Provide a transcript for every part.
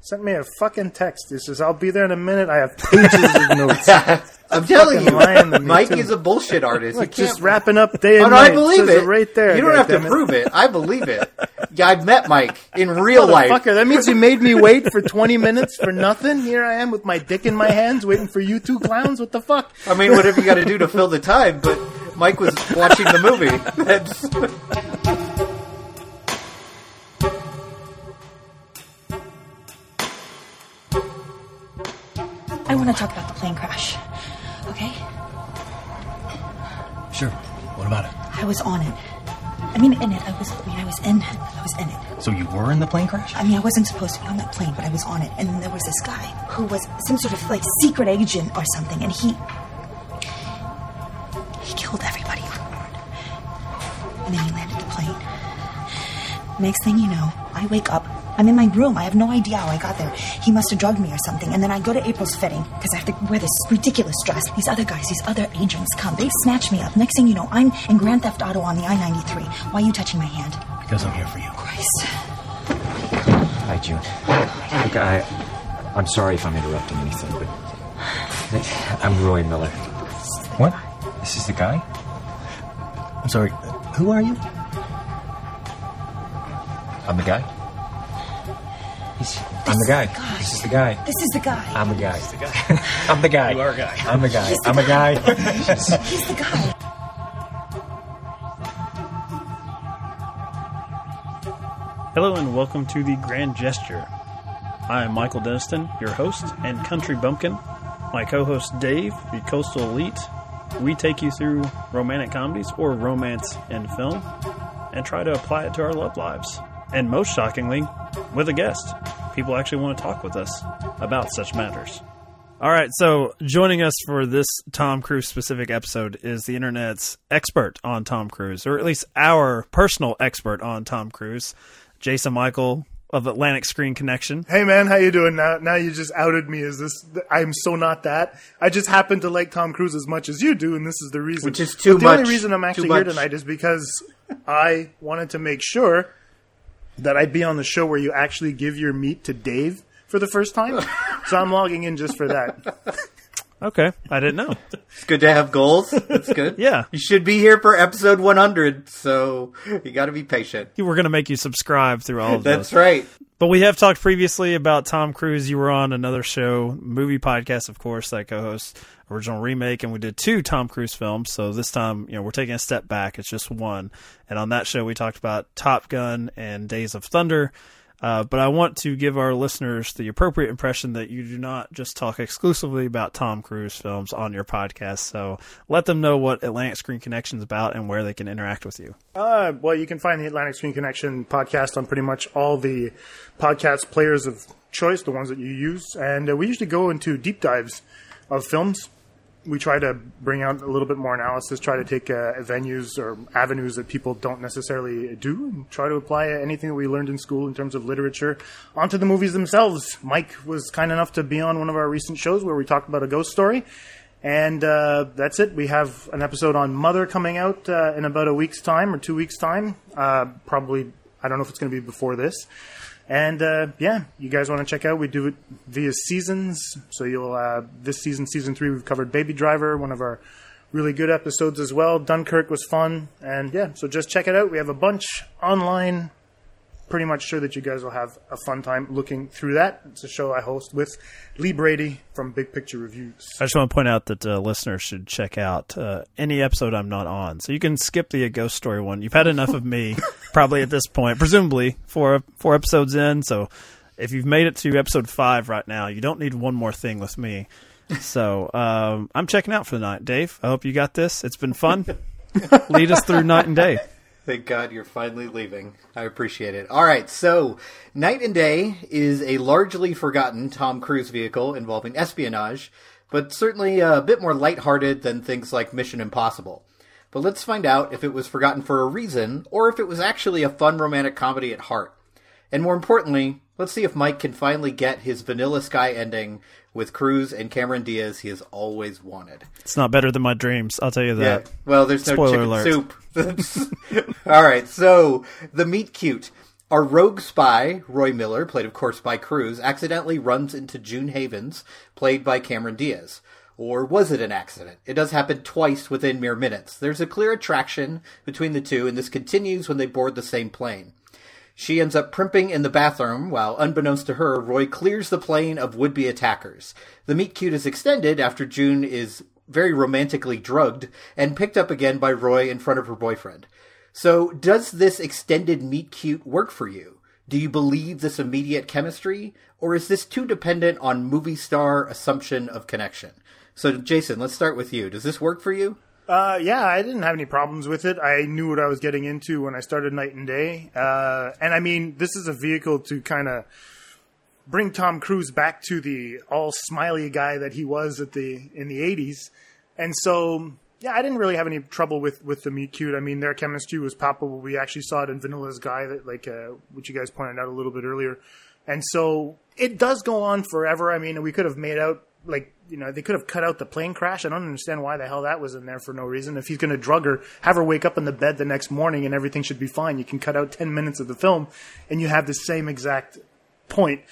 sent me a fucking text. He says, "I'll be there in a minute. I have pages of notes." I'm telling you, lying to me, Mike too. is a bullshit artist. You just wrapping up day Oh, and no, I believe Says it. right there. You don't have to prove it. I believe it. Yeah, I've met Mike in real life. That means you made me wait for 20 minutes for nothing. Here I am with my dick in my hands waiting for you two clowns. What the fuck? I mean, whatever you got to do to fill the time. But Mike was watching the movie. That's, I want to talk about the plane crash. Okay? Sure. What about it? I was on it. I mean, in it. I was. I mean, I was in. I was in it. So you were in the plane crash? I mean, I wasn't supposed to be on that plane, but I was on it. And then there was this guy who was some sort of like secret agent or something, and he he killed everybody on board. And then he landed the plane. Next thing you know, I wake up. I'm in my room. I have no idea how I got there. He must have drugged me or something. And then I go to April's fitting because I have to wear this ridiculous dress. These other guys, these other agents come. They snatch me up. Next thing you know, I'm in Grand Theft Auto on the I 93. Why are you touching my hand? Because I'm here for you. Christ. Hi, June. Look, I, I'm sorry if I'm interrupting anything, but I'm Roy Miller. What? This is the guy? I'm sorry. Who are you? I'm the guy? He's, I'm the guy. This is the guy. This is the guy. I'm the guy. I'm the guy. You are a guy. I'm the guy. He's I'm a guy. He's the guy. Hello and welcome to the Grand Gesture. I am Michael Deniston, your host and country bumpkin. My co-host Dave, the coastal elite. We take you through romantic comedies or romance in film and try to apply it to our love lives. And most shockingly, with a guest. People actually want to talk with us about such matters. All right, so joining us for this Tom Cruise specific episode is the internet's expert on Tom Cruise, or at least our personal expert on Tom Cruise, Jason Michael of Atlantic Screen Connection. Hey man, how you doing? Now, now you just outed me as this. I'm so not that. I just happen to like Tom Cruise as much as you do, and this is the reason. Which is too But the much- only reason I'm actually here tonight is because I wanted to make sure that I'd be on the show where you actually give your meat to Dave for the first time. so I'm logging in just for that. Okay, I didn't know. it's good to have goals. It's good. Yeah. You should be here for episode 100, so you got to be patient. We're going to make you subscribe through all of That's those. right. But we have talked previously about Tom Cruise. You were on another show, movie podcast, of course, that co-host original remake, and we did two Tom Cruise films. So this time, you know, we're taking a step back. It's just one. And on that show, we talked about Top Gun and Days of Thunder. Uh, but I want to give our listeners the appropriate impression that you do not just talk exclusively about Tom Cruise films on your podcast. So let them know what Atlantic Screen Connection is about and where they can interact with you. Uh, well, you can find the Atlantic Screen Connection podcast on pretty much all the podcast players of choice, the ones that you use. And uh, we usually go into deep dives of films. We try to bring out a little bit more analysis, try to take uh, venues or avenues that people don't necessarily do, and try to apply anything that we learned in school in terms of literature onto the movies themselves. Mike was kind enough to be on one of our recent shows where we talked about a ghost story. And uh, that's it. We have an episode on Mother coming out uh, in about a week's time or two weeks' time. Uh, probably, I don't know if it's going to be before this. And uh, yeah, you guys want to check out? We do it via seasons. So you'll uh, this season, season three, we've covered Baby Driver, one of our really good episodes as well. Dunkirk was fun, and yeah, so just check it out. We have a bunch online. Pretty much sure that you guys will have a fun time looking through that. It's a show I host with Lee Brady from Big Picture Reviews. I just want to point out that uh, listeners should check out uh, any episode I'm not on. So you can skip the uh, ghost story one. You've had enough of me, probably at this point, presumably four four episodes in. So if you've made it to episode five right now, you don't need one more thing with me. So um, I'm checking out for the night, Dave. I hope you got this. It's been fun. Lead us through Knight and Day. Thank God you're finally leaving. I appreciate it. All right, so Knight and Day is a largely forgotten Tom Cruise vehicle involving espionage, but certainly a bit more lighthearted than things like Mission Impossible. But let's find out if it was forgotten for a reason or if it was actually a fun romantic comedy at heart. And more importantly, let's see if Mike can finally get his Vanilla Sky ending with Cruise and Cameron Diaz he has always wanted. It's not better than my dreams. I'll tell you that. Yeah. Well, there's no Spoiler chicken alert. soup. All right. So the meet cute. Our rogue spy, Roy Miller, played of course by Cruise, accidentally runs into June Havens, played by Cameron Diaz. Or was it an accident? It does happen twice within mere minutes. There's a clear attraction between the two, and this continues when they board the same plane. She ends up primping in the bathroom, while unbeknownst to her, Roy clears the plane of would be attackers. The meet cute is extended after June is very romantically drugged and picked up again by Roy in front of her boyfriend. So, does this extended meet cute work for you? Do you believe this immediate chemistry, or is this too dependent on movie star assumption of connection? So, Jason, let's start with you. Does this work for you? Uh, yeah, I didn't have any problems with it. I knew what I was getting into when I started Knight and Day. Uh, and I mean, this is a vehicle to kind of bring Tom Cruise back to the all smiley guy that he was at the in the 80s. And so, yeah, I didn't really have any trouble with with the meet cute. I mean, their chemistry was palpable. We actually saw it in Vanilla Sky, that like uh, which you guys pointed out a little bit earlier. And so it does go on forever. I mean, we could have made out like you know they could have cut out the plane crash. I don't understand why the hell that was in there for no reason. If he's going to drug her, have her wake up in the bed the next morning and everything should be fine. You can cut out ten minutes of the film and you have the same exact point.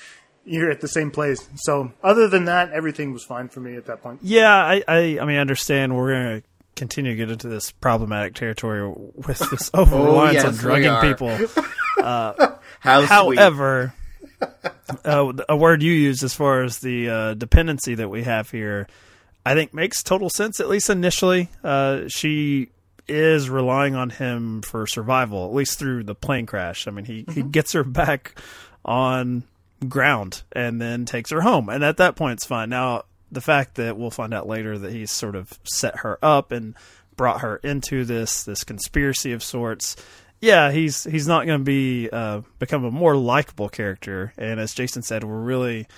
You're at the same place. So other than that, everything was fine for me at that point. Yeah, I, I, I mean, I understand we're going to continue to get into this problematic territory with this oh, over reliance yes, on drugging are. people. Uh, How sweet. Uh, a word you used as far as the uh, dependency that we have here, I think makes total sense. At least initially, uh, she is relying on him for survival, at least through the plane crash. I mean, he he gets her back on ground and then takes her home, and at that point, it's fine. Now, the fact that we'll find out later that he's sort of set her up and brought her into this this conspiracy of sorts yeah, he's he's not going to be uh, become a more likable character. And as Jason said, we're really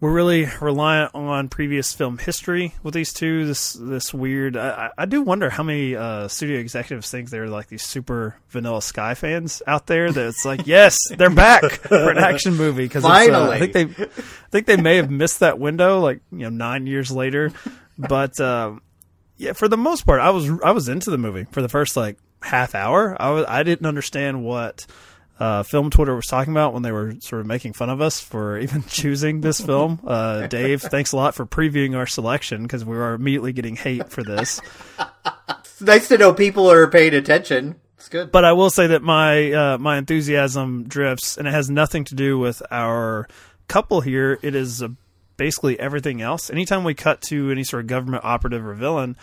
we're really reliant on previous film history with these two. This this weird. I, I do wonder how many uh, studio executives think they're like these super Vanilla Sky fans out there. That it's like, yes, they're back for an action movie because uh, Finally. I think they I think they may have missed that window like you know nine years later. But um, yeah, for the most part, I was I was into the movie for the first like half hour. I was I didn't understand what uh, film Twitter was talking about when they were sort of making fun of us for even choosing this film. Uh, Dave, thanks a lot for previewing our selection because we were immediately getting hate for this. It's nice to know people are paying attention. It's good. But I will say that my uh, my enthusiasm drifts, and it has nothing to do with our couple here. It is uh, basically everything else. Anytime we cut to any sort of government operative or villain,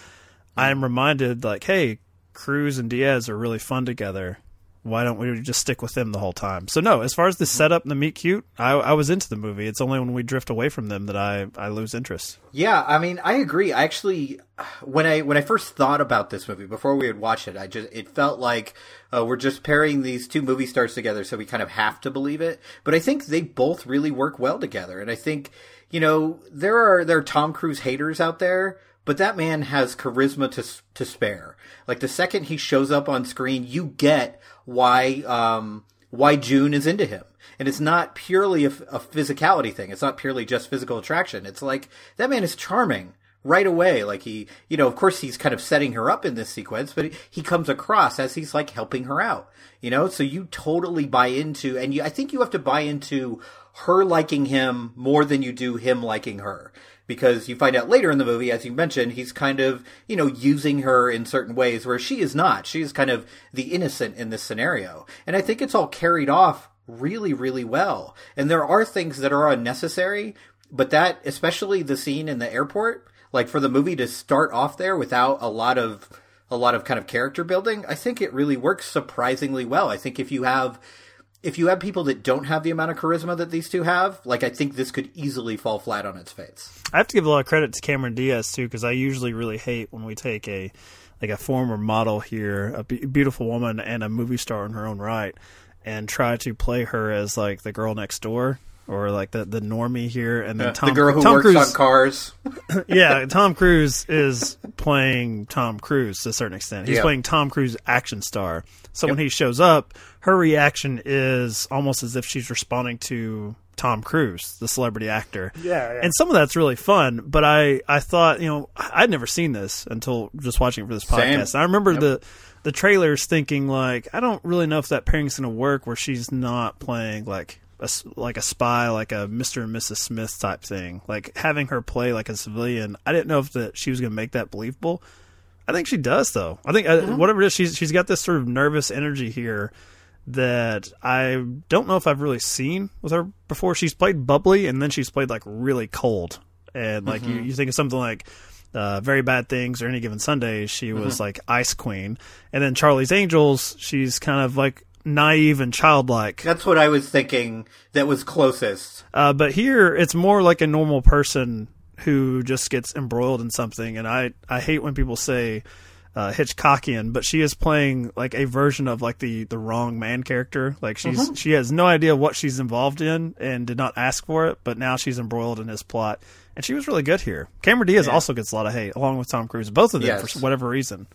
I am reminded like, hey, Cruise and Diaz are really fun together. Why don't we just stick with them the whole time? So no, as far as the setup and the meet cute, I, I was into the movie. It's only when we drift away from them that I, I lose interest. Yeah, I mean, I agree. I actually, when I when I first thought about this movie before we had watched it, I just it felt like uh, we're just pairing these two movie stars together, so we kind of have to believe it. But I think they both really work well together, and I think you know there are there are Tom Cruise haters out there, but that man has charisma to to spare. Like the second he shows up on screen, you get why um, why June is into him. And it's not purely a, a physicality thing. It's not purely just physical attraction. It's like that man is charming right away. Like he, you know, of course he's kind of setting her up in this sequence, but he comes across as he's like helping her out, you know? So you totally buy into, and you, I think you have to buy into her liking him more than you do him liking her. Because you find out later in the movie, as you mentioned, he's kind of, you know, using her in certain ways where she is not. She is kind of the innocent in this scenario. And I think it's all carried off really, really well. And there are things that are unnecessary, but that, especially the scene in the airport, like for the movie to start off there without a lot of a lot of kind of character building, I think it really works surprisingly well. I think if you have if you have people that don't have the amount of charisma that these two have, like I think this could easily fall flat on its face. I have to give a lot of credit to Cameron Diaz too, because I usually really hate when we take a like a former model here, a be- beautiful woman and a movie star in her own right, and try to play her as like the girl next door. Or like the the normie here, and then Tom the girl who Tom works Cruise, on cars. yeah, Tom Cruise is playing Tom Cruise to a certain extent. He's Yeah. playing Tom Cruise action star. So when he shows up, her reaction is almost as if she's responding to Tom Cruise, the celebrity actor. Yeah, yeah. And some of that's really fun, but I I thought, you know, I'd never seen this until just watching it for this Same. podcast. I remember the the trailers thinking like, I don't really know if that pairing's going to work where she's not playing like a, like a spy, like a Mr. and Mrs. Smith type thing. Like having her play like a civilian. I didn't know if that she was going to make that believable. I think she does though. I think uh, whatever it is, she's she's got this sort of nervous energy here that I don't know if I've really seen with her before. She's played bubbly and then she's played like really cold. And like you, you think of something like uh, Very Bad Things or Any Given Sunday, she was like Ice Queen. And then Charlie's Angels, she's kind of like naive and childlike. That's what I was thinking. That was closest. Uh, but here, it's more like a normal person who just gets embroiled in something. And I, I hate when people say uh, Hitchcockian, but she is playing like a version of like the the wrong man character. Like she's she has no idea what she's involved in and did not ask for it, but now she's embroiled in his plot. And she was really good here. Cameron Diaz also gets a lot of hate, along with Tom Cruise. Both of them Yes. for whatever reason.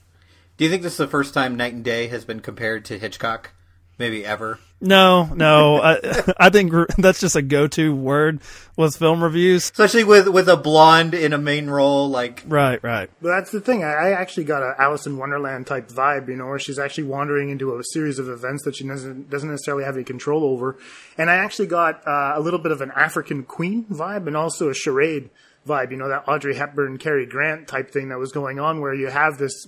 Do you think this is the first time Knight and Day has been compared to Hitchcock? Maybe ever. No, no, I, I think that's just a go-to word with film reviews. Especially with with a blonde in a main role, like Right, right. But that's the thing. I, I actually got a Alice in Wonderland type vibe, you know, where she's actually wandering into a series of events that she doesn't doesn't necessarily have any control over. And I actually got uh, a little bit of an African Queen vibe, and also a charade vibe. You know, that Audrey Hepburn, Cary Grant type thing that was going on, where you have this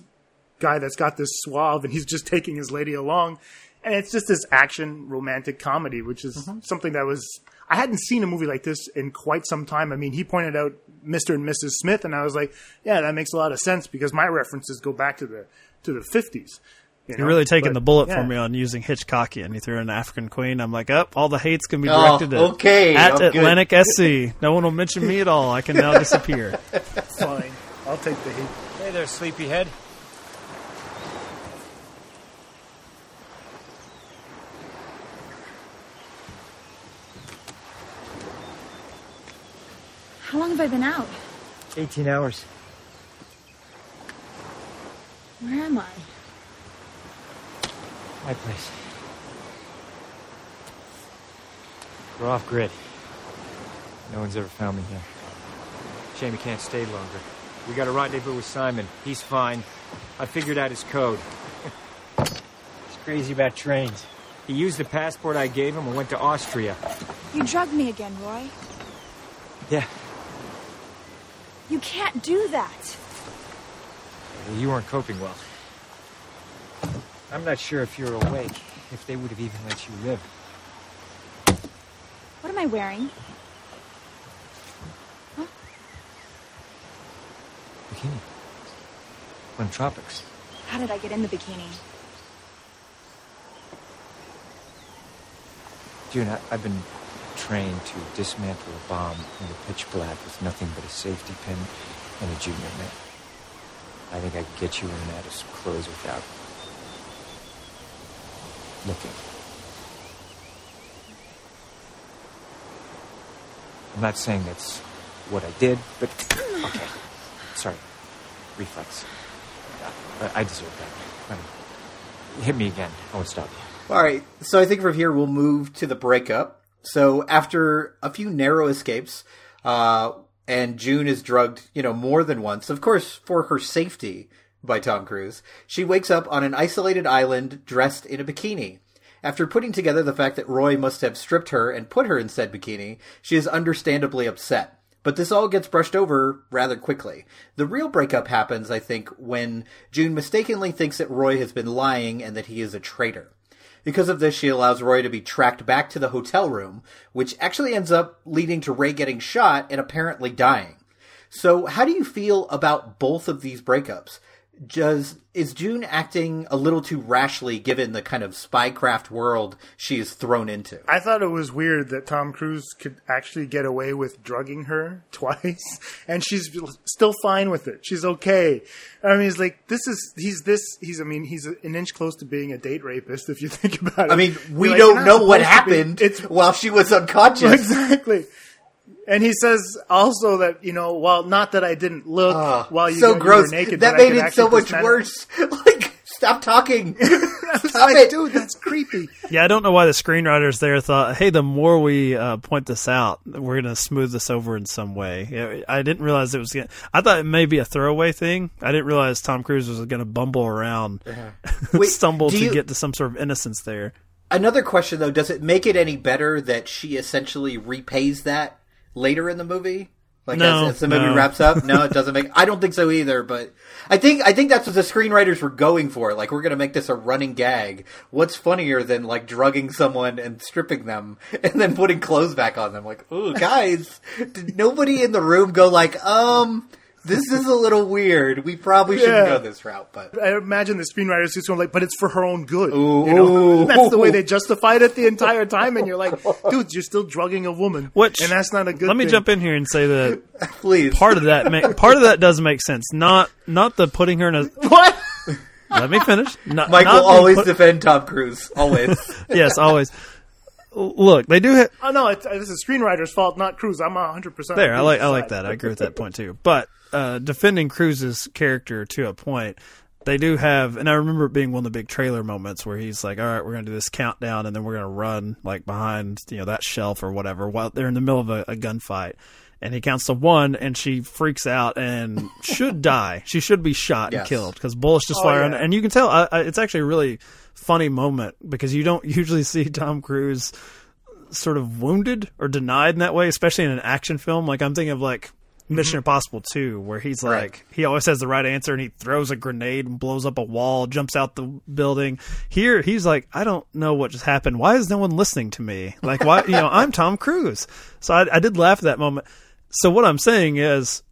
guy that's got this suave, and he's just taking his lady along, and it's just this action romantic comedy, which is mm-hmm. something that was. I hadn't seen a movie like this in quite some time. I mean, he pointed out Mr. and Mrs. Smith, and I was like, "Yeah, that makes a lot of sense because my references go back to the to the fifties." You You're really taking the bullet yeah. for me on using Hitchcockian. You threw in African Queen. I'm like, up, all the hate's gonna be Oh, directed at, okay. at Oh, good. Atlantic SC. No one will mention me at all. I can now disappear. Fine, I'll take the heat. Hey there, sleepyhead. How long have I been out? 18 hours. Where am I? My place. We're off grid. No one's ever found me here. Shame he can't stay longer. We got a rendezvous with Simon. He's fine. I figured out his code. He's crazy about trains. He used the passport I gave him and went to Austria. You drugged me again, Roy. Yeah, You can't do that. well, you weren't coping well. I'm not sure if you're awake, if they would have even let you live. What am I wearing? Huh? Bikini. From tropics. How did I get in the bikini? June, I, I've been trained to dismantle a bomb in the pitch black with nothing but a safety pin and a junior mint. I think I could get you in of some clothes without looking. I'm not saying that's what I did, but okay. Sorry, reflex. I, I deserve that. Hit me again. I won't stop you. All right, so I think from here we'll move to the breakup. So after a few narrow escapes, uh, and June is drugged, you know, more than once, of course, for her safety by Tom Cruise, she wakes up on an isolated island dressed in a bikini. After putting together the fact that Roy must have stripped her and put her in said bikini, she is understandably upset. But this all gets brushed over rather quickly. The real breakup happens, I think, when June mistakenly thinks that Roy has been lying and that he is a traitor. Because of this, she allows Roy to be tracked back to the hotel room, which actually ends up leading to Ray getting shot and apparently dying. So, how do you feel about both of these breakups? Does is June acting a little too rashly given the kind of spycraft world she is thrown into? I thought it was weird that Tom Cruise could actually get away with drugging her twice, and she's still fine with it. She's okay. I mean, he's like, this is he's this he's. I mean, he's an inch close to being a date rapist if you think about it. I mean, we You're don't you're know what to be- happened It's while she was unconscious. exactly. And he says also that you know, well, not that I didn't look Ugh, while you, so you were naked. that but I made could it so much pretend- worse. like, stop talking. It's Stop like, it. dude, that's creepy. Yeah, I don't know why the screenwriters there thought, hey, the more we uh, point this out, we're going to smooth this over in some way. Yeah, I didn't realize it was going to. I thought it may be a throwaway thing. I didn't realize Tom Cruise was going to bumble around, Wait, stumble to you- get to some sort of innocence there. Another question though, does it make it any better that she essentially repays that later in the movie? Like No, as, as the movie no. wraps up? No, it doesn't make I don't think so either, but I think I think that's what the screenwriters were going for. Like we're gonna make this a running gag. What's funnier than like drugging someone and stripping them and then putting clothes back on them? Like, ooh, guys, did nobody in the room go like, um, this is a little weird. We probably shouldn't Yeah. go this route, but I imagine the screenwriters just going like, but it's for her own good. Ooh. You know? That's the way they justified it the entire time, and you're like, dude, you're still drugging a woman, Which and that's not a good. Let me thing. jump in here and say that please. part of that ma- part of that does make sense. Not not the putting her in a. What? Let me finish. Not, Michael not the always put- defend Tom Cruise. Always. yes, always. Look, they do. Ha- Oh no, it's, this is screenwriter's fault, not Cruise. I'm 100 percent there, I like I like that. I agree with that point too. But uh, defending Cruise's character to a point, they do have, and I remember it being one of the big trailer moments where he's like, "All right, we're gonna do this countdown, and then we're gonna run like behind you know that shelf or whatever while they're in the middle of a, a gunfight." And he counts to one, and she freaks out and should die. She should be shot Yes. and killed because bullets just Oh, yeah. And you can tell I, I, it's actually a really funny moment because you don't usually see Tom Cruise sort of wounded or denied in that way, especially in an action film. Like I'm thinking of like Mm-hmm. Mission Impossible 2, where he's Right. like he always has the right answer and he throws a grenade and blows up a wall, jumps out the building. Here he's like, I don't know what just happened. Why is no one listening to me? Like why you know, I'm Tom Cruise. So I, I did laugh at that moment. So what I'm saying is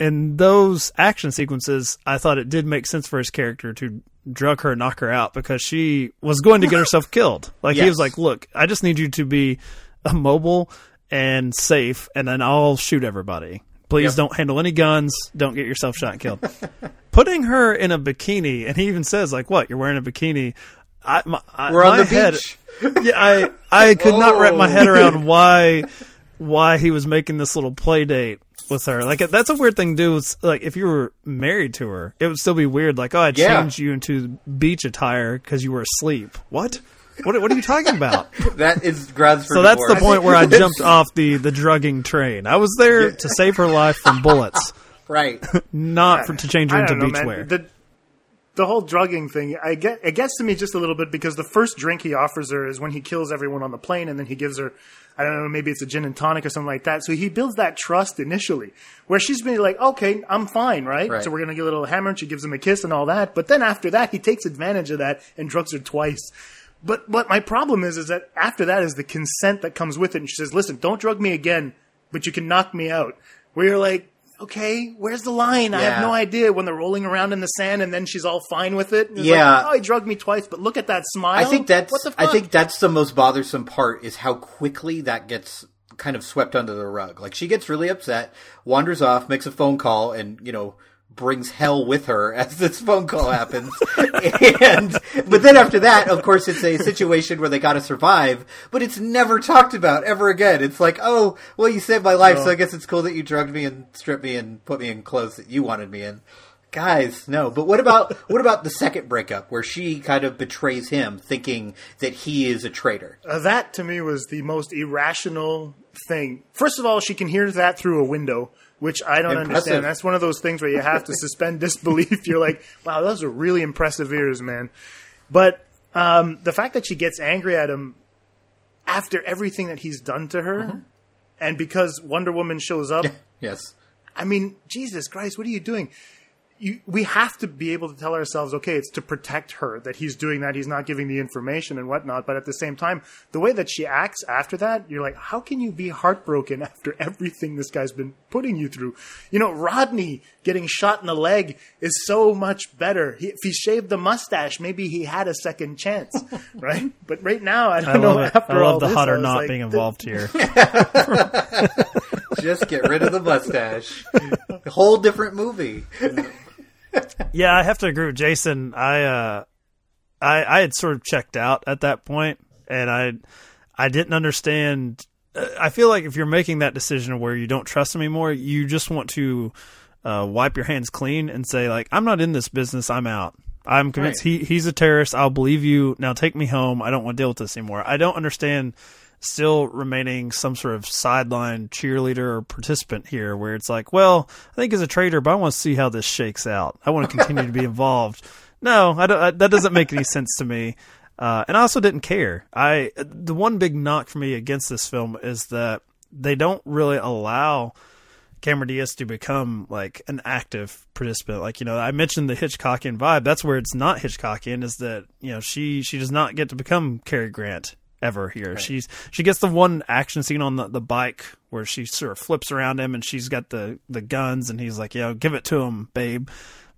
in those action sequences, I thought it did make sense for his character to drug her knock her out because she was going to get herself killed. Like he was like, "Look, I just need you to be mobile and safe, and then I'll shoot everybody. Please Yep. don't handle any guns. Don't get yourself shot and killed." Putting her in a bikini, and he even says, "Like what? You're wearing a bikini." I, my, We're on the head- beach. yeah, I I could not wrap my head Oh. around why why he was making this little play date with her. Like that's a weird thing to do. It's like if you were married to her, it would still be weird. Like oh, I Yeah. changed you into beach attire because you were asleep. What? What, what are you talking about? That is grounds for so that's the point where I jumped off the, the drugging train. I was there to save her life from bullets, Right. not for to change her into don't know, beach The, the whole drugging thing, I get it gets to me just a little bit because the first drink he offers her is when he kills everyone on the plane, and then he gives her, I don't know, maybe it's a gin and tonic or something like that. So he builds that trust initially, where she's been like, okay, I'm fine, right? Right. So we're gonna get a little hammer, and she gives him a kiss and all that. But then after that, he takes advantage of that and drugs her twice. But what my problem is, is that after that is the consent that comes with it. And she says, listen, don't drug me again, but you can knock me out. Where you're like, okay, where's the line? I have no idea when they're rolling around in the sand and then she's all fine with it. Yeah. Like, oh, he drugged me twice, but look at that smile. I think that's what the fuck? I think that's the most bothersome part is how quickly that gets kind of swept under the rug. Like she gets really upset, wanders off, makes a phone call, and you know brings hell with her as this phone call happens. and but then after that, of course, it's a situation where they got to survive, but it's never talked about ever again. It's like, oh, well, you saved my life, so I guess it's cool that you drugged me and stripped me and put me in clothes that you wanted me in. Guys, no. But what about what about the second breakup where she kind of betrays him, thinking that he is a traitor? Uh, that to me was the most irrational thing. First of all, she can hear that through a window, which I don't Impressive. understand. That's one of those things where you have to suspend disbelief. You're like, wow, those are really impressive ears, man. But um, the fact that she gets angry at him after everything that he's done to her, Mm-hmm. and because Wonder Woman shows up, Yes. I mean, Jesus Christ, what are you doing? You, we have to be able to tell ourselves, okay, it's to protect her that he's doing that. He's not giving the information and whatnot. But at the same time, the way that she acts after that, you're like, how can you be heartbroken after everything this guy's been putting you through? You know, Rodney getting shot in the leg is so much better. He, if he shaved the mustache, maybe he had a second chance, right? But right now, I don't I know. love it. After I all love the this, hot or not like, being th- involved here. Just get rid of the mustache. Whole different movie. Yeah, I have to agree with Jason. I uh, I I had sort of checked out at that point, and I I didn't understand. uh, I feel like if you're making that decision where you don't trust him anymore, you just want to uh, wipe your hands clean and say like, I'm not in this business. I'm out. I'm convinced he he's a terrorist. I'll believe you. Now take me home. I don't want to deal with this anymore. I don't understand still remaining some sort of sideline cheerleader or participant here where it's like, well, I think as a trader, but I want to see how this shakes out. I want to continue to be involved. No, I don't, I, that doesn't make any sense to me. Uh, and I also didn't care. I the one big knock for me against this film is that they don't really allow Cameron Diaz to become like an active participant. Like you know, I mentioned the Hitchcockian vibe. That's where it's not Hitchcockian. Is that you know she she does not get to become Cary Grant ever here. She's she gets the one action scene on the, the bike where she sort of flips around him and she's got the the guns and he's like, "Yo, give it to him, babe."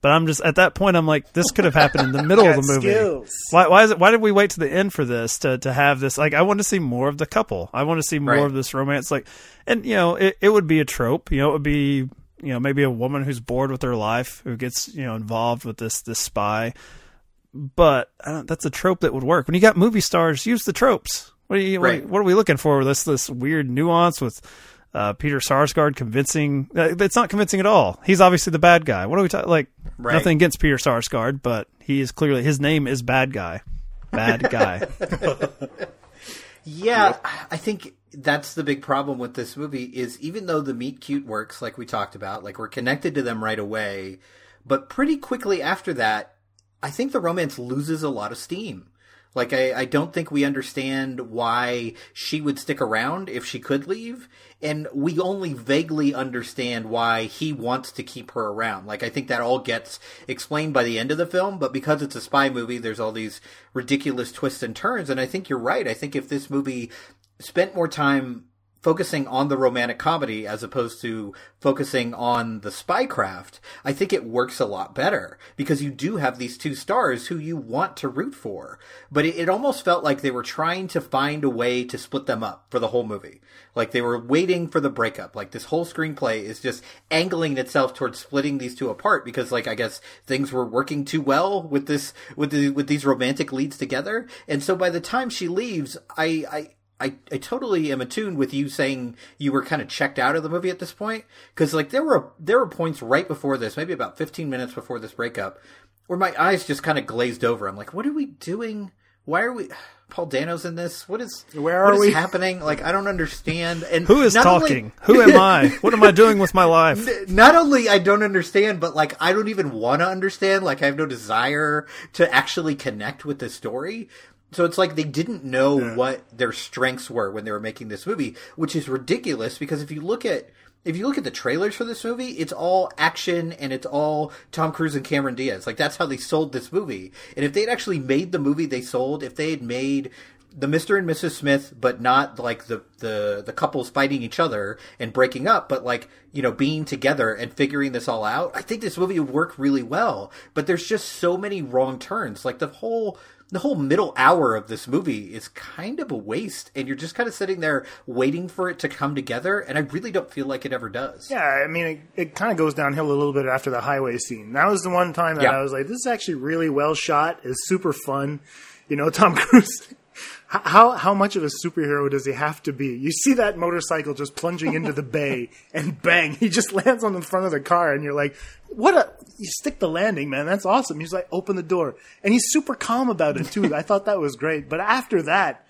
But I'm just at that point. I'm like, this could have happened in the middle of the movie. skills. Why? Why is it? Why did we wait to the end for this to to have this? Like, I want to see more of the couple. I want to see more Right. of this romance. Like, and you know, it, it would be a trope. You know, it would be you know maybe a woman who's bored with her life who gets you know involved with this this spy. But I don't, that's a trope that would work. When you got movie stars, use the tropes. What are you? Right. What, what are we looking for? This this weird nuance with. Uh, Peter Sarsgaard convincing. Uh, it's not convincing at all. He's obviously the bad guy. What are we talking? Like Right. nothing against Peter Sarsgaard, but he is clearly his name is bad guy. Bad guy. Yeah, I think that's the big problem with this movie is even though the meet cute works like we talked about, like we're connected to them right away, but pretty quickly after that, I think the romance loses a lot of steam. Like I, I don't think we understand why she would stick around if she could leave, and we only vaguely understand why he wants to keep her around. Like I think that all gets explained by the end of the film, but because it's a spy movie, there's all these ridiculous twists and turns, and I think you're right. I think if this movie spent more time focusing on the romantic comedy as opposed to focusing on the spycraft, I think it works a lot better because you do have these two stars who you want to root for. But it, it almost felt like they were trying to find a way to split them up for the whole movie. Like they were waiting for the breakup. Like this whole screenplay is just angling itself towards splitting these two apart because like I guess things were working too well with this with the with these romantic leads together. And so by the time she leaves, I I I, I totally am attuned with you saying you were kind of checked out of the movie at this point because like there were there were points right before this, maybe about 15 minutes before this breakup, where my eyes just kind of glazed over. I'm like, what are we doing? Why are we? Paul Dano's in this. What is? Where are is we? happening? Like I don't understand. And Who is not only- talking? Who am I? What am I doing with my life? not only I don't understand, but like I don't even want to understand. Like I have no desire to actually connect with the story. So it's like they didn't know what their strengths were when they were making this movie, which is ridiculous because if you look at if you look at the trailers for this movie, it's all action and it's all Tom Cruise and Cameron Diaz. Like that's how they sold this movie. And if they'd actually made the movie they sold, if they had made the Mr. and Mrs. Smith, but not like the, the, the couples fighting each other and breaking up, but like, you know, being together and figuring this all out, I think this movie would work really well. But there's just so many wrong turns. Like the whole, the whole middle hour of this movie is kind of a waste and you're just kind of sitting there waiting for it to come together and I really don't feel like it ever does. Yeah, I mean, it, it kind of goes downhill a little bit after the highway scene. That was the one time that Yeah. I was like, this is actually really well shot. It's super fun. You know, Tom Cruise. How how much of a superhero does he have to be? You see that motorcycle just plunging into the bay, and bang, he just lands on the front of the car, and you're like, "What a you stick the landing, man! That's awesome." He's like, "Open the door," and he's super calm about it too. I thought that was great. But after that,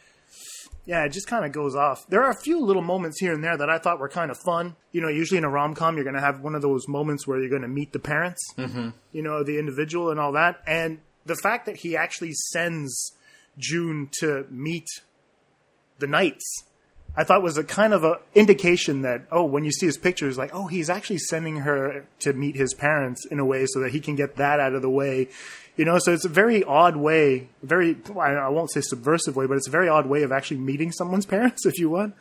yeah, it just kind of goes off. There are a few little moments here and there that I thought were kind of fun. You know, usually in a rom com, you're going to have one of those moments where you're going to meet the parents, mm-hmm. you know, the individual and all that. And the fact that he actually sends June to meet the knights, I thought was a kind of a indication that oh, when you see his pictures, like oh, he's actually sending her to meet his parents in a way so that he can get that out of the way. You know, so it's a very odd way, very I I won't say subversive way, but it's a very odd way of actually meeting someone's parents, if you want.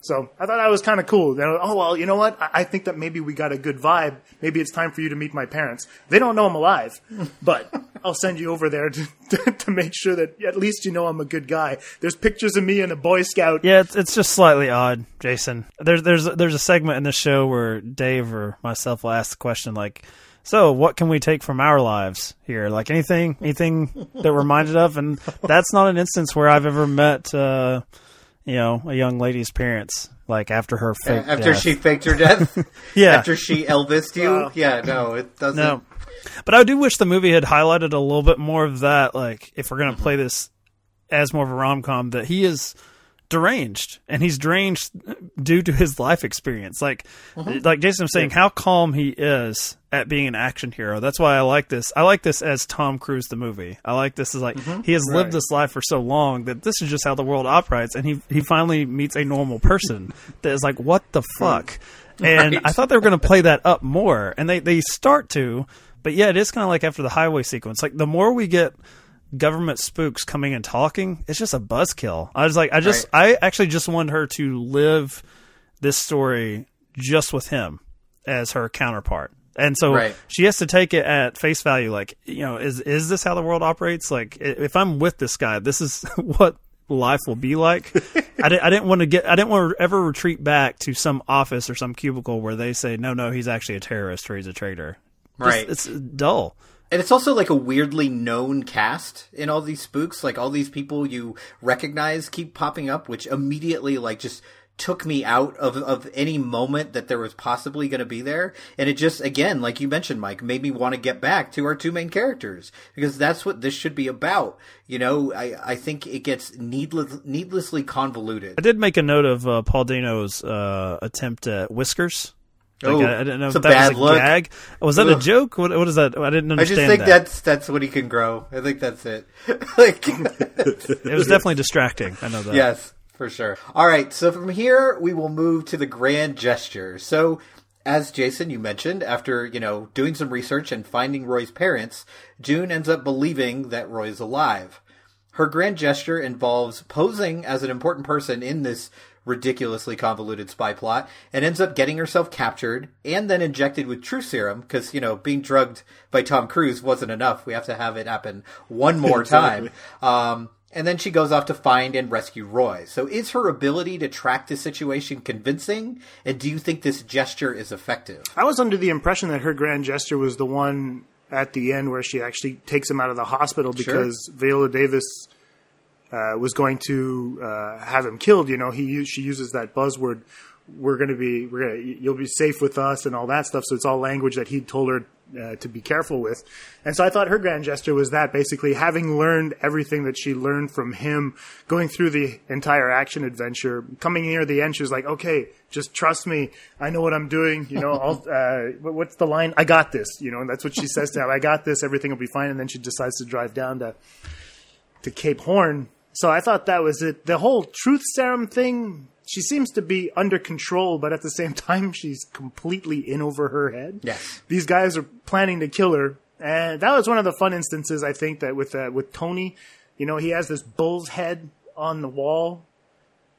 So I thought that was kind of cool. Then, oh well, you know what? I, I think that maybe we got a good vibe. Maybe it's time for you to meet my parents. They don't know I'm alive, but I'll send you over there to, to, to make sure that at least you know I'm a good guy. There's pictures of me and a Boy Scout. Yeah, it's, it's just slightly odd, Jason. There's there's there's a segment in the show where Dave or myself will ask the question like, "So, what can we take from our lives here? Like anything, anything that we're reminded of?" And that's not an instance where I've ever met, uh, you know, a young lady's parents. Like after her fake After death. she faked her death? Yeah. After she Elvised you? Yeah, no, it doesn't. No. But I do wish the movie had highlighted a little bit more of that. Like, if we're going to mm-hmm. play this as more of a rom com, that he is deranged and he's deranged due to his life experience. Like, mm-hmm. like Jason was saying, how calm he is at being an action hero. That's why I like this. I like this as Tom Cruise the movie. I like this as like mm-hmm. he has lived this life for so long that this is just how the world operates, and he he finally meets a normal person that is like, what the fuck. Hmm. And Right. I thought they were going to play that up more, and they they start to, but yeah, it is kind of like after the highway sequence. Like the more we get government spooks coming and talking, it's just a buzzkill. I was like, I just, I actually just wanted her to live this story just with him as her counterpart. And so Right. she has to take it at face value. Like, you know, is is this how the world operates? Like, if I'm with this guy, this is what life will be like. I, di- I didn't want to get, I didn't want to ever retreat back to some office or some cubicle where they say, no, no, he's actually a terrorist or he's a traitor. Just- Right. it's dull. And it's also like a weirdly known cast in all these spooks. Like all these people you recognize keep popping up, which immediately like just took me out of, of any moment that there was possibly going to be there. And it just, again, like you mentioned, Mike, made me want to get back to our two main characters because that's what this should be about. You know, I, I think it gets needless, needlessly convoluted. I did make a note of uh, Paul Dano's uh, attempt at whiskers. Like, Oh, I, I didn't know it's if a that bad was a look. gag. Oh, was that a joke? What, what is that? I didn't understand. I just think that. that's that's what he can grow. I think that's it. like It was definitely distracting. I know that. Yes, for sure. All right, so from here we will move to the grand gesture. So, as Jason you mentioned, after you know doing some research and finding Roy's parents, June ends up believing that Roy's alive. Her grand gesture involves posing as an important person in this ridiculously convoluted spy plot and ends up getting herself captured and then injected with true serum because you know being drugged by Tom Cruise wasn't enough we have to have it happen one more time um, and then she goes off to find and rescue Roy. So is her ability to track the situation convincing? And do you think this gesture is effective? I was under the impression that her grand gesture was the one at the end where she actually takes him out of the hospital Sure. because Viola Davis uh, was going to uh, have him killed. You know, he she uses that buzzword. We're going to be, we're going to, you'll be safe with us and all that stuff. So it's all language that he told her uh, to be careful with. And so I thought her grand gesture was that basically having learned everything that she learned from him, going through the entire action adventure, coming near the end, she was like, okay, just trust me. I know what I'm doing. You know, I'll, uh, what's the line? I got this. You know, and that's what she says to him. I got this. Everything will be fine. And then she decides to drive down to, to Cape Horn. So I thought that was it. The whole truth serum thing, she seems to be under control, but at the same time, she's completely in over her head. Yes. These guys are planning to kill her. And that was one of the fun instances, I think, that with, uh, with Tony, you know, he has this bull's head on the wall.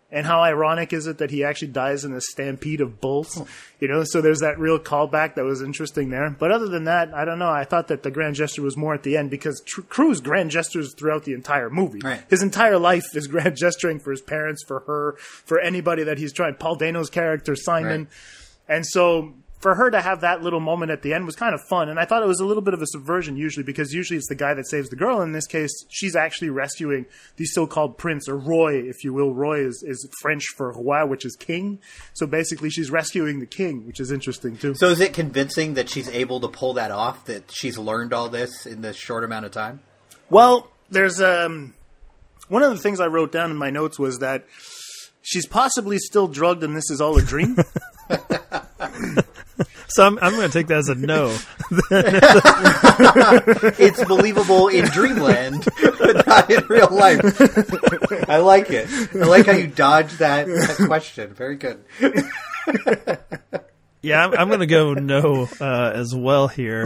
And how ironic is it that he actually dies in a stampede of bulls? You know, so there's that real callback that was interesting there. But other than that, I don't know. I thought that the grand gesture was more at the end because Tr- Cruise grand gestures throughout the entire movie. Right. His entire life is grand gesturing for his parents, for her, for anybody that he's trying. Paul Dano's character, Simon. Right. And so for her to have that little moment at the end was kind of fun. And I thought it was a little bit of a subversion usually because usually it's the guy that saves the girl. In this case, she's actually rescuing the so-called prince or Roy, if you will. Roy is, is French for roi, which is king. So basically she's rescuing the king, which is interesting too. So is it convincing that she's able to pull that off, that she's learned all this in this short amount of time? Well, there's um one of the things I wrote down in my notes was that she's possibly still drugged and this is all a dream. So I'm, I'm going to take that as a no. it's believable in dreamland, but not in real life. I like it. I like how you dodged that, that question. Very good. Yeah, I'm, I'm going to go no uh, as well here.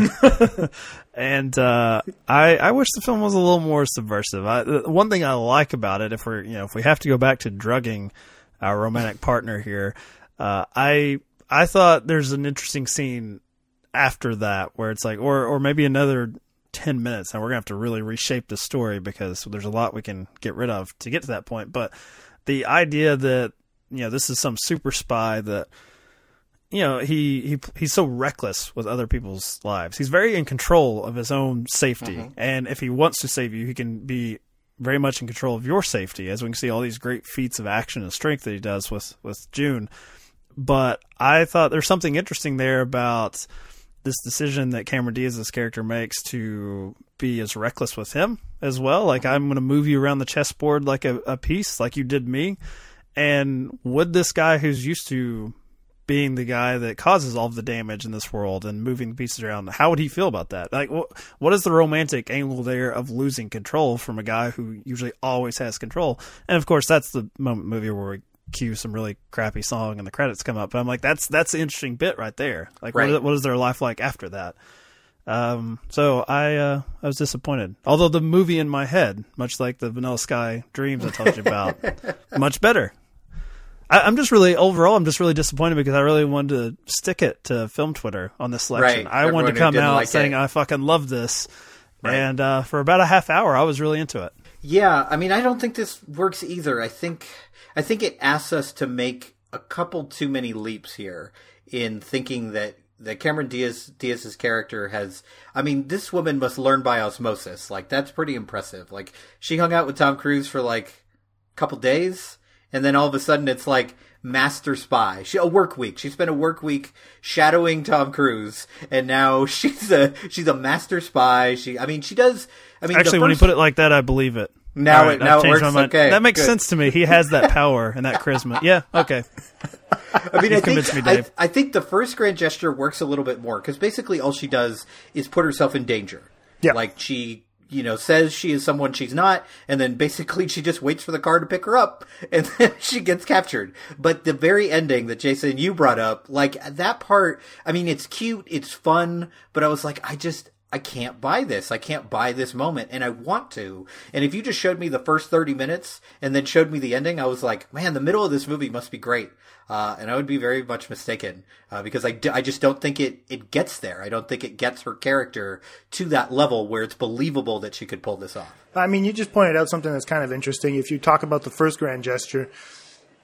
and uh, I I wish the film was a little more subversive. I, one thing I like about it, if we're you know if we have to go back to drugging our romantic partner here, uh, I I thought there's an interesting scene after that where it's like, or or maybe another ten minutes, and we're gonna have to really reshape the story because there's a lot we can get rid of to get to that point. But the idea that you know this is some super spy that you know he he he's so reckless with other people's lives. He's very in control of his own safety, mm-hmm. and if he wants to save you, he can be very much in control of your safety. As we can see, all these great feats of action and strength that he does with with June. But I thought there's something interesting there about this decision that Cameron Diaz's character makes to be as reckless with him as well. Like I'm going to move you around the chessboard like a, a piece, like you did me. And would this guy who's used to being the guy that causes all the damage in this world and moving the pieces around, how would he feel about that? Like, what, what is the romantic angle there of losing control from a guy who usually always has control? And of course, that's the moment movie where we cue some really crappy song and the credits come up. But I'm like, that's that's the interesting bit right there. Like, Right. what, is, what is their life like after that? Um, so I uh, I was disappointed. Although the movie in my head, much like the Vanilla Sky dreams I told you about, much better. I, I'm just really overall, I'm just really disappointed because I really wanted to stick it to film Twitter on this selection. Right. I wanted to come out like saying it. I fucking love this, Right. and uh, for about a half hour, I was really into it. Yeah, I mean, I don't think this works either. I think, I think it asks us to make a couple too many leaps here in thinking that that Cameron Diaz Diaz's character has. I mean, this woman must learn by osmosis. Like that's pretty impressive. Like she hung out with Tom Cruise for like a couple days, and then all of a sudden it's like master spy. She a work week. She spent a work week shadowing Tom Cruise, and now she's a she's a master spy. She, I mean, she does. I mean, Actually, when you put it like that, I believe it. Now All it- now it works? my mind. Okay, that makes good. sense to me. He has that power and that charisma. Yeah, okay. I mean, I think, me, I, I think the first grand gesture works a little bit more because basically all she does is put herself in danger. Yeah. Like she, you know, says she is someone she's not, and then basically she just waits for the car to pick her up, and then she gets captured. But the very ending that Jason you brought up, like that part, I mean, it's cute, it's fun, but I was like, I just. I can't buy this. I can't buy this moment, and I want to. And if you just showed me the first 30 minutes and then showed me the ending, I was like, man, the middle of this movie must be great. Uh, and I would be very much mistaken uh, because I, d- I just don't think it, it gets there. I don't think it gets her character to that level where it's believable that she could pull this off. I mean, you just pointed out something that's kind of interesting. If you talk about the first grand gesture,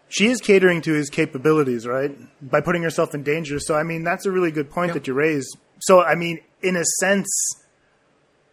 she is catering to his capabilities, right? By putting herself in danger. So, I mean, that's a really good point that you raised. So, I mean, in a sense,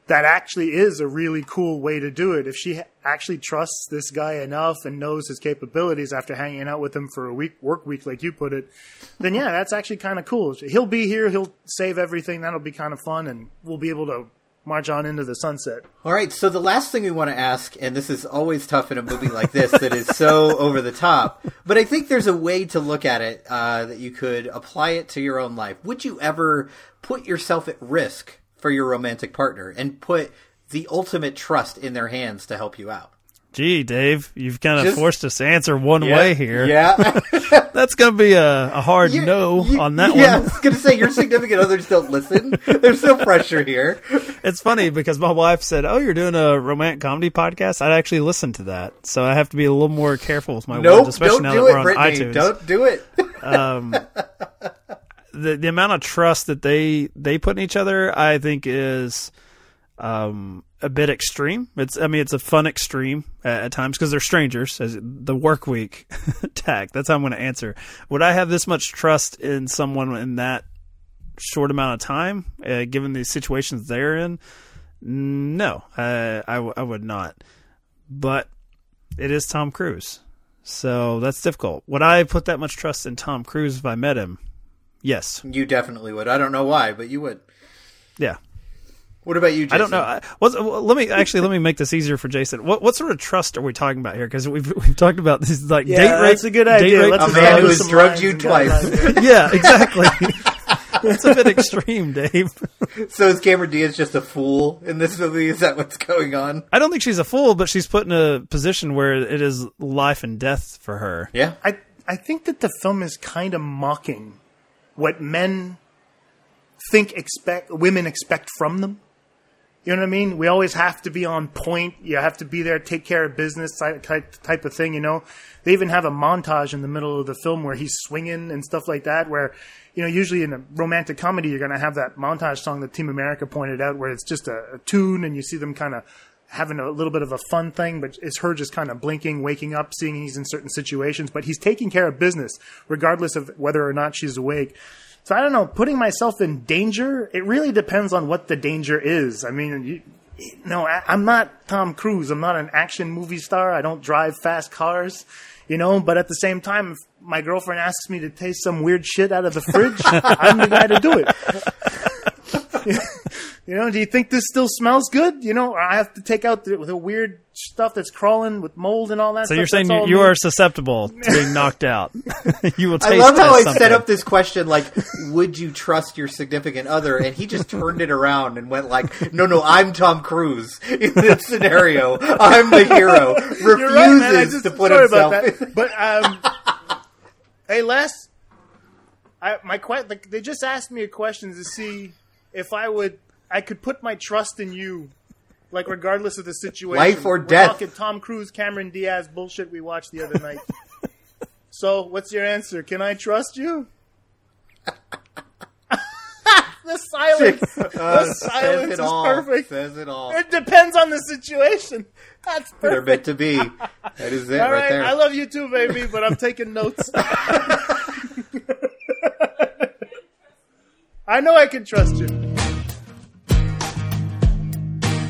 that actually is a really cool way to do it. If she actually trusts this guy enough and knows his capabilities after hanging out with him for a week, work week, like you put it, then yeah, that's actually kind of cool. He'll be here. He'll save everything. That'll be kind of fun, and we'll be able to march on into the sunset. All right, so the last thing we want to ask, and this is always tough in a movie like this that is so over the top, but I think there's a way to look at it uh, that you could apply it to your own life. Would you ever put yourself at risk for your romantic partner and put the ultimate trust in their hands to help you out? Gee, Dave, you've kind of Just- forced us to answer one way here. Yeah. That's going to be a, a hard You- no you- on that one. yeah, I was going to say your significant others don't listen. There's no pressure here. It's funny because my wife said, "Oh, you're doing a romantic comedy podcast." I'd actually listen to that, so I have to be a little more careful with my Nope, words, especially now that we're on Brittany. iTunes. Don't do it. Um, the the amount of trust that they they put in each other, I think, is um, a bit extreme. It's I mean, it's a fun extreme at, at times because they're strangers. As the work week tag. That's how I'm going to answer. Would I have this much trust in someone in that short amount of time, uh, given the situations they're in? No, uh, I, w- I would not. But it is Tom Cruise. So that's difficult. Would I put that much trust in Tom Cruise if I met him? Yes. You definitely would. I don't know why, but you would. Yeah. What about you, Jason? I don't know. I, what's, well, let me actually let me make this easier for Jason. What what sort of trust are we talking about here? Because we've we've talked about this like Yeah, date rape. that's a good date idea. rape Let's A man who has drugged you twice. yeah, exactly. It's a bit extreme, Dave. So is Cameron Diaz just a fool in this movie? Is that what's going on? I don't think she's a fool, but she's put in a position where it is life and death for her. Yeah. I I think that the film is kind of mocking what men think expect women expect from them. You know what I mean? We always have to be on point. You have to be there, take care of business type type, of thing. You know, they even have a montage in the middle of the film where he's swinging and stuff like that. Where you know, usually in a romantic comedy, you're going to have that montage song that Team America pointed out, where it's just a, a tune and you see them kind of having a little bit of a fun thing, but it's her just kind of blinking, waking up, seeing he's in certain situations. But he's taking care of business, regardless of whether or not she's awake. So I don't know, putting myself in danger, it really depends on what the danger is. I mean, you, no, I, I'm not Tom Cruise. I'm not an action movie star. I don't drive fast cars, you know, but at the same time, if my girlfriend asks me to taste some weird shit out of the fridge, I'm the guy to do it. You know, do you think this still smells good? You know, I have to take out the, the weird stuff that's crawling with mold and all that. So stuff. you're saying That's you, you are susceptible to being knocked out. you will taste I love how I test set up this question like, would you trust your significant other? And he just turned it around and went like, no, no, I'm Tom Cruise in this scenario. I'm the hero. Refuses right, just, to put sorry himself. about that. But um, hey, Les, I my que- like, they just asked me a question to see if I would I could put my trust in you, like regardless of the situation, Life or We're death. Talking Tom Cruise, Cameron Diaz bullshit we watched the other night. so, what's your answer? Can I trust you? the silence. the Uh, says silence is all. perfect. Says it all. It depends on the situation. That's They're perfect. meant to be. That is it All right right, there. I love you too, baby, but I'm taking notes. I know I can trust you.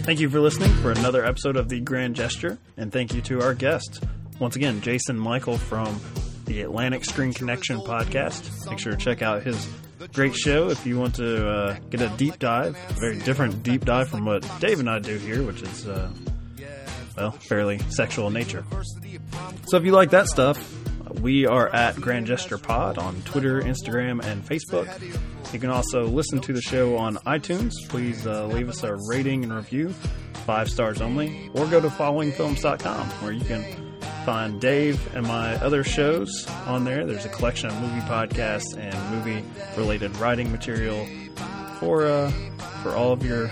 Thank you for listening for another episode of The Grand Gesture, and thank you to our guest. Once again, Jason Michael from the Atlantic Screen Connection podcast. Make sure to check out his great show if you want to uh, get a deep dive, a very different deep dive from what Dave and I do here, which is, uh, well, fairly sexual in nature. So if you like that stuff, we are at Grand Gesture Pod on Twitter, Instagram, and Facebook. You can also listen to the show on iTunes. Please uh, leave us a rating and review, five stars only, or go to followingfilms.com where you can find Dave and my other shows on there. There's a collection of movie podcasts and movie related writing material for uh, for all of your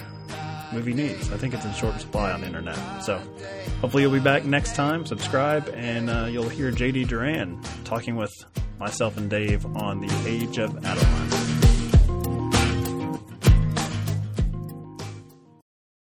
movie needs. I think it's in short supply on the internet. So hopefully you'll be back next time. Subscribe, and uh, you'll hear JD Duran talking with myself and Dave on the Age of Adaline.